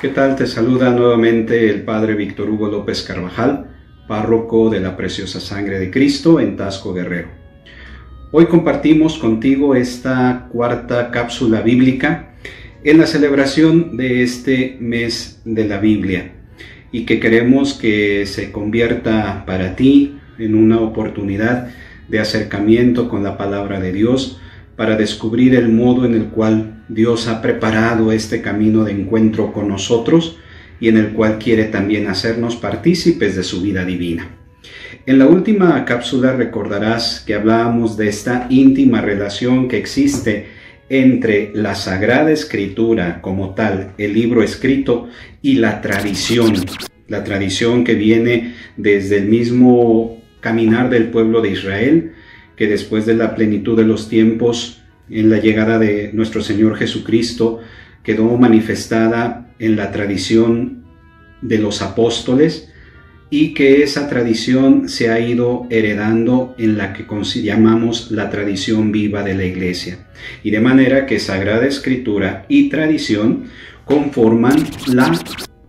¿Qué tal? Te saluda nuevamente el Padre Víctor Hugo López Carvajal, párroco de la Preciosa Sangre de Cristo en Tasco Guerrero. Hoy compartimos contigo esta cuarta cápsula bíblica en la celebración de este mes de la Biblia y que queremos que se convierta para ti en una oportunidad de acercamiento con la palabra de Dios para descubrir el modo en el cual Dios ha preparado este camino de encuentro con nosotros y en el cual quiere también hacernos partícipes de su vida divina. En la última cápsula recordarás que hablábamos de esta íntima relación que existe entre la Sagrada Escritura como tal, el libro escrito, y la tradición, la tradición que viene desde el mismo caminar del pueblo de Israel, que después de la plenitud de los tiempos, en la llegada de nuestro Señor Jesucristo, quedó manifestada en la tradición de los apóstoles y que esa tradición se ha ido heredando en la que llamamos la tradición viva de la Iglesia. Y de manera que Sagrada Escritura y tradición conforman la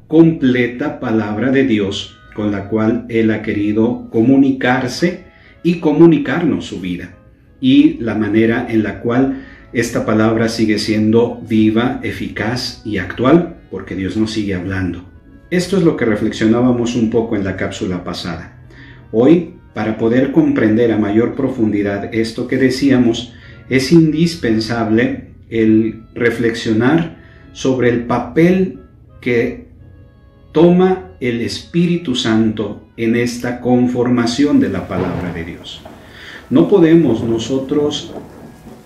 completa palabra de Dios con la cual Él ha querido comunicarse y comunicarnos su vida y la manera en la cual esta palabra sigue siendo viva, eficaz y actual, porque Dios nos sigue hablando. Esto es lo que reflexionábamos un poco en la cápsula pasada. Hoy, para poder comprender a mayor profundidad esto que decíamos, es indispensable el reflexionar sobre el papel que toma el Espíritu Santo en esta conformación de la palabra de Dios. No podemos nosotros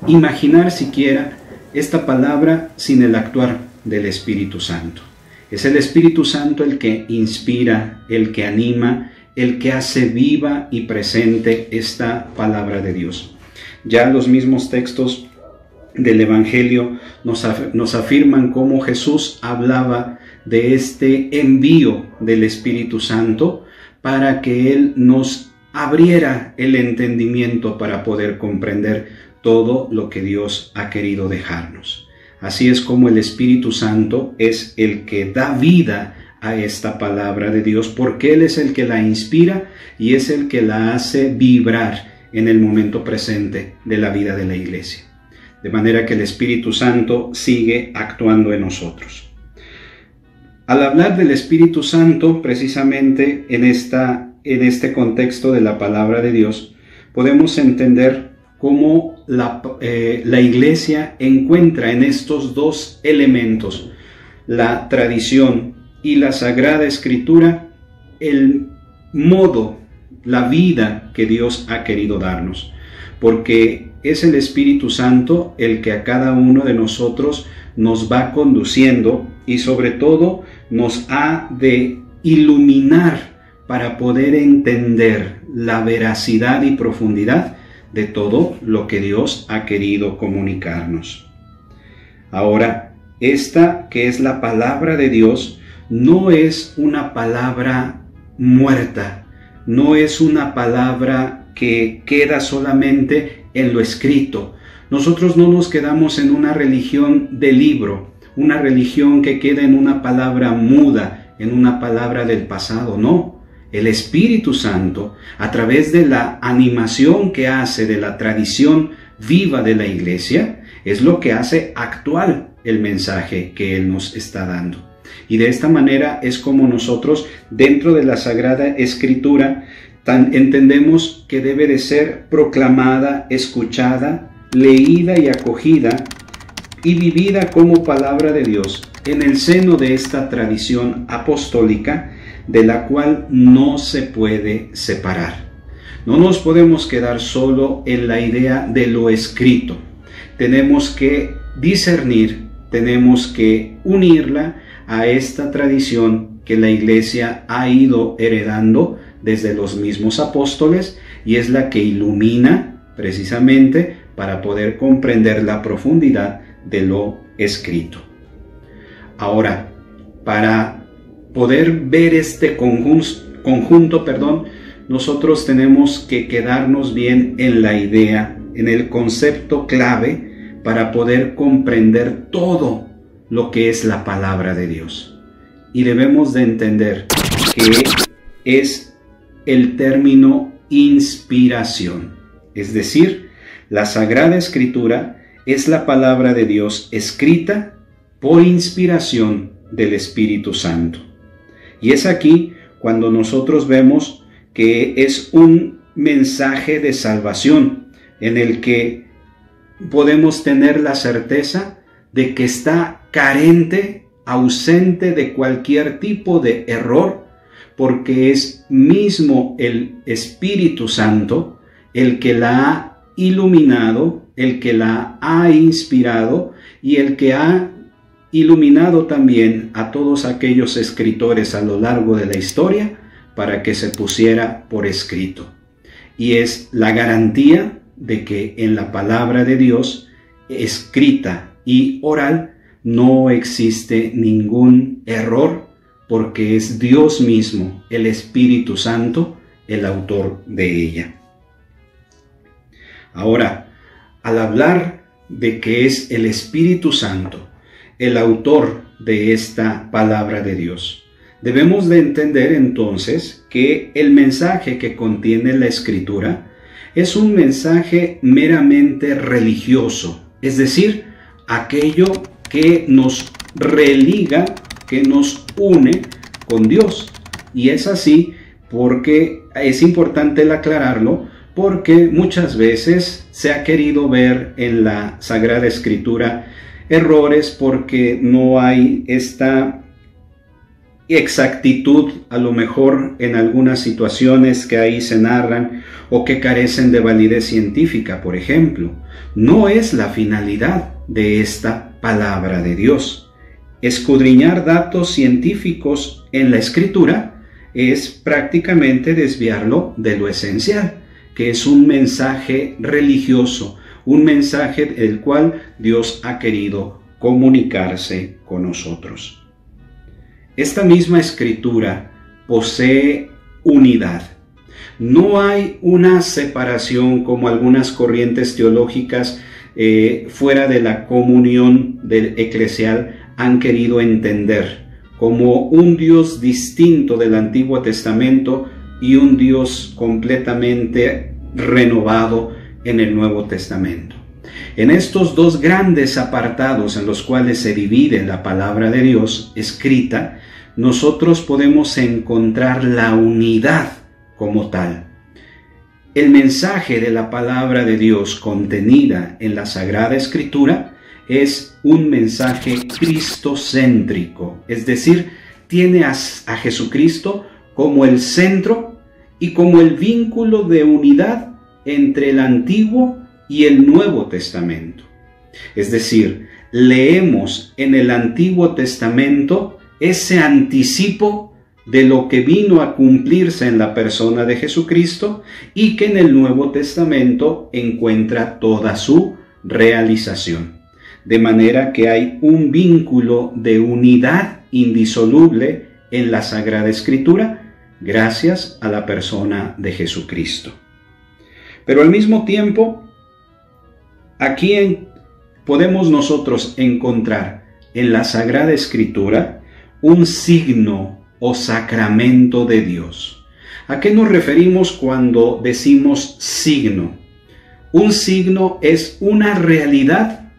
imaginar siquiera esta palabra sin el actuar del Espíritu Santo. Es el Espíritu Santo el que inspira, el que anima, el que hace viva y presente esta palabra de Dios. Ya los mismos textos del Evangelio nos, afirman cómo Jesús hablaba de este envío del Espíritu Santo para que Él nos abriera el entendimiento para poder comprender todo lo que Dios ha querido dejarnos. Así es como el Espíritu Santo es el que da vida a esta palabra de Dios, porque Él es el que la inspira y es el que la hace vibrar en el momento presente de la vida de la iglesia. De manera que el Espíritu Santo sigue actuando en nosotros. Al hablar del Espíritu Santo, precisamente en, esta, en este contexto de la palabra de Dios, podemos entender cómo la, eh, la iglesia encuentra en estos dos elementos, la tradición y la sagrada escritura, el modo, la vida que Dios ha querido darnos. Porque es el Espíritu Santo el que a cada uno de nosotros nos va conduciendo y sobre todo nos ha de iluminar para poder entender la veracidad y profundidad de todo lo que Dios ha querido comunicarnos. Ahora, esta que es la palabra de Dios no es una palabra muerta, no es una palabra que queda solamente en lo escrito. Nosotros no nos quedamos en una religión de libro, una religión que queda en una palabra muda, en una palabra del pasado, no. El Espíritu Santo, a través de la animación que hace de la tradición viva de la iglesia, es lo que hace actual el mensaje que Él nos está dando. Y de esta manera es como nosotros, dentro de la Sagrada Escritura, entendemos que debe de ser proclamada, escuchada, leída y acogida y vivida como palabra de Dios en el seno de esta tradición apostólica de la cual no se puede separar. No nos podemos quedar solo en la idea de lo escrito. Tenemos que discernir, tenemos que unirla a esta tradición que la iglesia ha ido heredando desde los mismos apóstoles y es la que ilumina precisamente para poder comprender la profundidad de lo escrito. Ahora, para poder ver este conjunto, perdón, nosotros tenemos que quedarnos bien en la idea, en el concepto clave para poder comprender todo lo que es la palabra de Dios. y debemos de entender que es el término inspiración. Es decir, la Sagrada Escritura es la palabra de Dios escrita por inspiración del Espíritu Santo. Y es aquí cuando nosotros vemos que es un mensaje de salvación en el que podemos tener la certeza de que está carente, ausente de cualquier tipo de error, porque es mismo el Espíritu Santo el que la ha iluminado, el que la ha inspirado y el que ha iluminado también a todos aquellos escritores a lo largo de la historia para que se pusiera por escrito. Y es la garantía de que en la palabra de Dios, escrita y oral, no existe ningún error porque es Dios mismo, el Espíritu Santo, el autor de ella. Ahora, al hablar de que es el Espíritu Santo el autor de esta palabra de Dios, debemos de entender entonces que el mensaje que contiene la Escritura es un mensaje meramente religioso, es decir, aquello que nos religa, que nos une con Dios. Y es así porque es importante el aclararlo, porque muchas veces se ha querido ver en la Sagrada Escritura errores porque no hay esta exactitud a lo mejor en algunas situaciones que ahí se narran o que carecen de validez científica, por ejemplo. No es la finalidad de esta palabra de Dios. Escudriñar datos científicos en la escritura es prácticamente desviarlo de lo esencial que es un mensaje religioso, un mensaje del cual Dios ha querido comunicarse con nosotros. Esta misma escritura posee unidad. No hay una separación como algunas corrientes teológicas eh, fuera de la comunión del eclesial han querido entender como un Dios distinto del Antiguo Testamento y un Dios completamente renovado en el Nuevo Testamento. En estos dos grandes apartados en los cuales se divide la palabra de Dios escrita, nosotros podemos encontrar la unidad como tal. El mensaje de la palabra de Dios contenida en la Sagrada Escritura es un mensaje cristocéntrico, es decir, tiene a, a Jesucristo como el centro y como el vínculo de unidad entre el Antiguo y el Nuevo Testamento. Es decir, leemos en el Antiguo Testamento ese anticipo de lo que vino a cumplirse en la persona de Jesucristo y que en el Nuevo Testamento encuentra toda su realización. De manera que hay un vínculo de unidad indisoluble en la Sagrada Escritura gracias a la persona de Jesucristo. Pero al mismo tiempo, aquí podemos nosotros encontrar en la Sagrada Escritura un signo o sacramento de Dios. ¿A qué nos referimos cuando decimos signo? Un signo es una realidad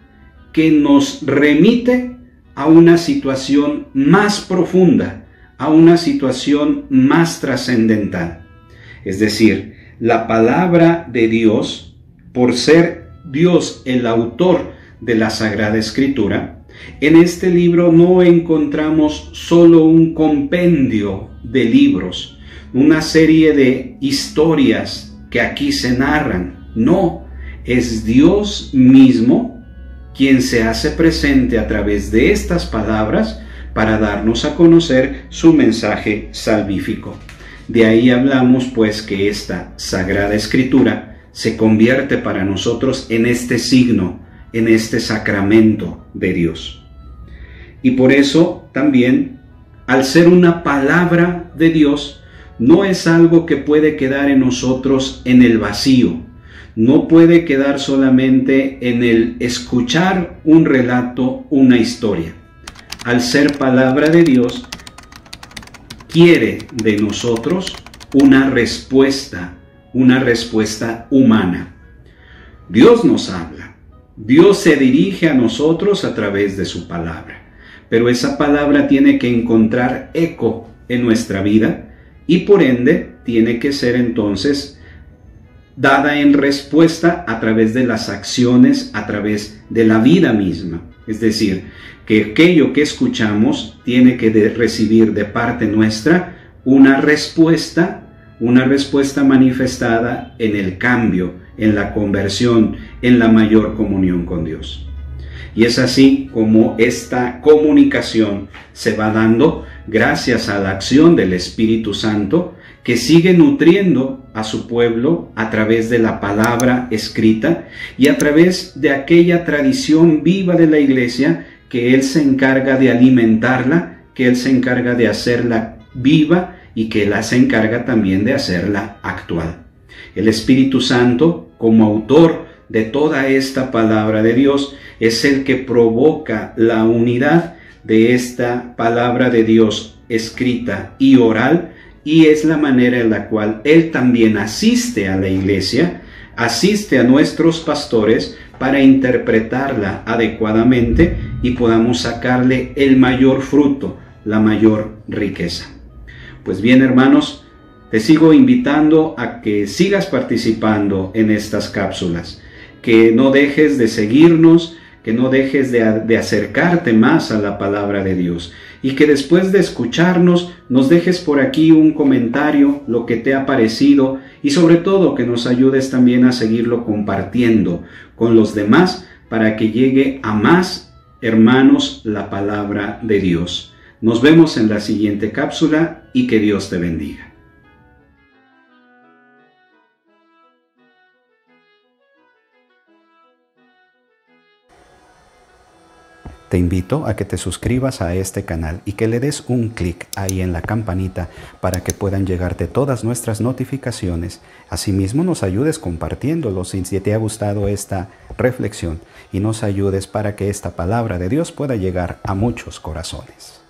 que nos remite a una situación más profunda a una situación más trascendental. Es decir, la palabra de Dios, por ser Dios el autor de la Sagrada Escritura, en este libro no encontramos solo un compendio de libros, una serie de historias que aquí se narran. No, es Dios mismo quien se hace presente a través de estas palabras para darnos a conocer su mensaje salvífico. De ahí hablamos pues que esta sagrada escritura se convierte para nosotros en este signo, en este sacramento de Dios. Y por eso también, al ser una palabra de Dios, no es algo que puede quedar en nosotros en el vacío, no puede quedar solamente en el escuchar un relato, una historia al ser palabra de Dios, quiere de nosotros una respuesta, una respuesta humana. Dios nos habla, Dios se dirige a nosotros a través de su palabra, pero esa palabra tiene que encontrar eco en nuestra vida y por ende tiene que ser entonces dada en respuesta a través de las acciones, a través de la vida misma. Es decir, que aquello que escuchamos tiene que recibir de parte nuestra una respuesta, una respuesta manifestada en el cambio, en la conversión, en la mayor comunión con Dios. Y es así como esta comunicación se va dando gracias a la acción del Espíritu Santo que sigue nutriendo a su pueblo a través de la palabra escrita y a través de aquella tradición viva de la iglesia que Él se encarga de alimentarla, que Él se encarga de hacerla viva y que Él se encarga también de hacerla actual. El Espíritu Santo, como autor de toda esta palabra de Dios, es el que provoca la unidad de esta palabra de Dios escrita y oral y es la manera en la cual Él también asiste a la iglesia, asiste a nuestros pastores para interpretarla adecuadamente y podamos sacarle el mayor fruto, la mayor riqueza. Pues bien, hermanos, te sigo invitando a que sigas participando en estas cápsulas, que no dejes de seguirnos, que no dejes de, de acercarte más a la palabra de Dios y que después de escucharnos nos dejes por aquí un comentario, lo que te ha parecido y sobre todo que nos ayudes también a seguirlo compartiendo con los demás para que llegue a más hermanos la palabra de Dios. Nos vemos en la siguiente cápsula y que Dios te bendiga. Te invito a que te suscribas a este canal y que le des un clic ahí en la campanita para que puedan llegarte todas nuestras notificaciones. Asimismo nos ayudes compartiéndolo si te ha gustado esta reflexión y nos ayudes para que esta palabra de Dios pueda llegar a muchos corazones.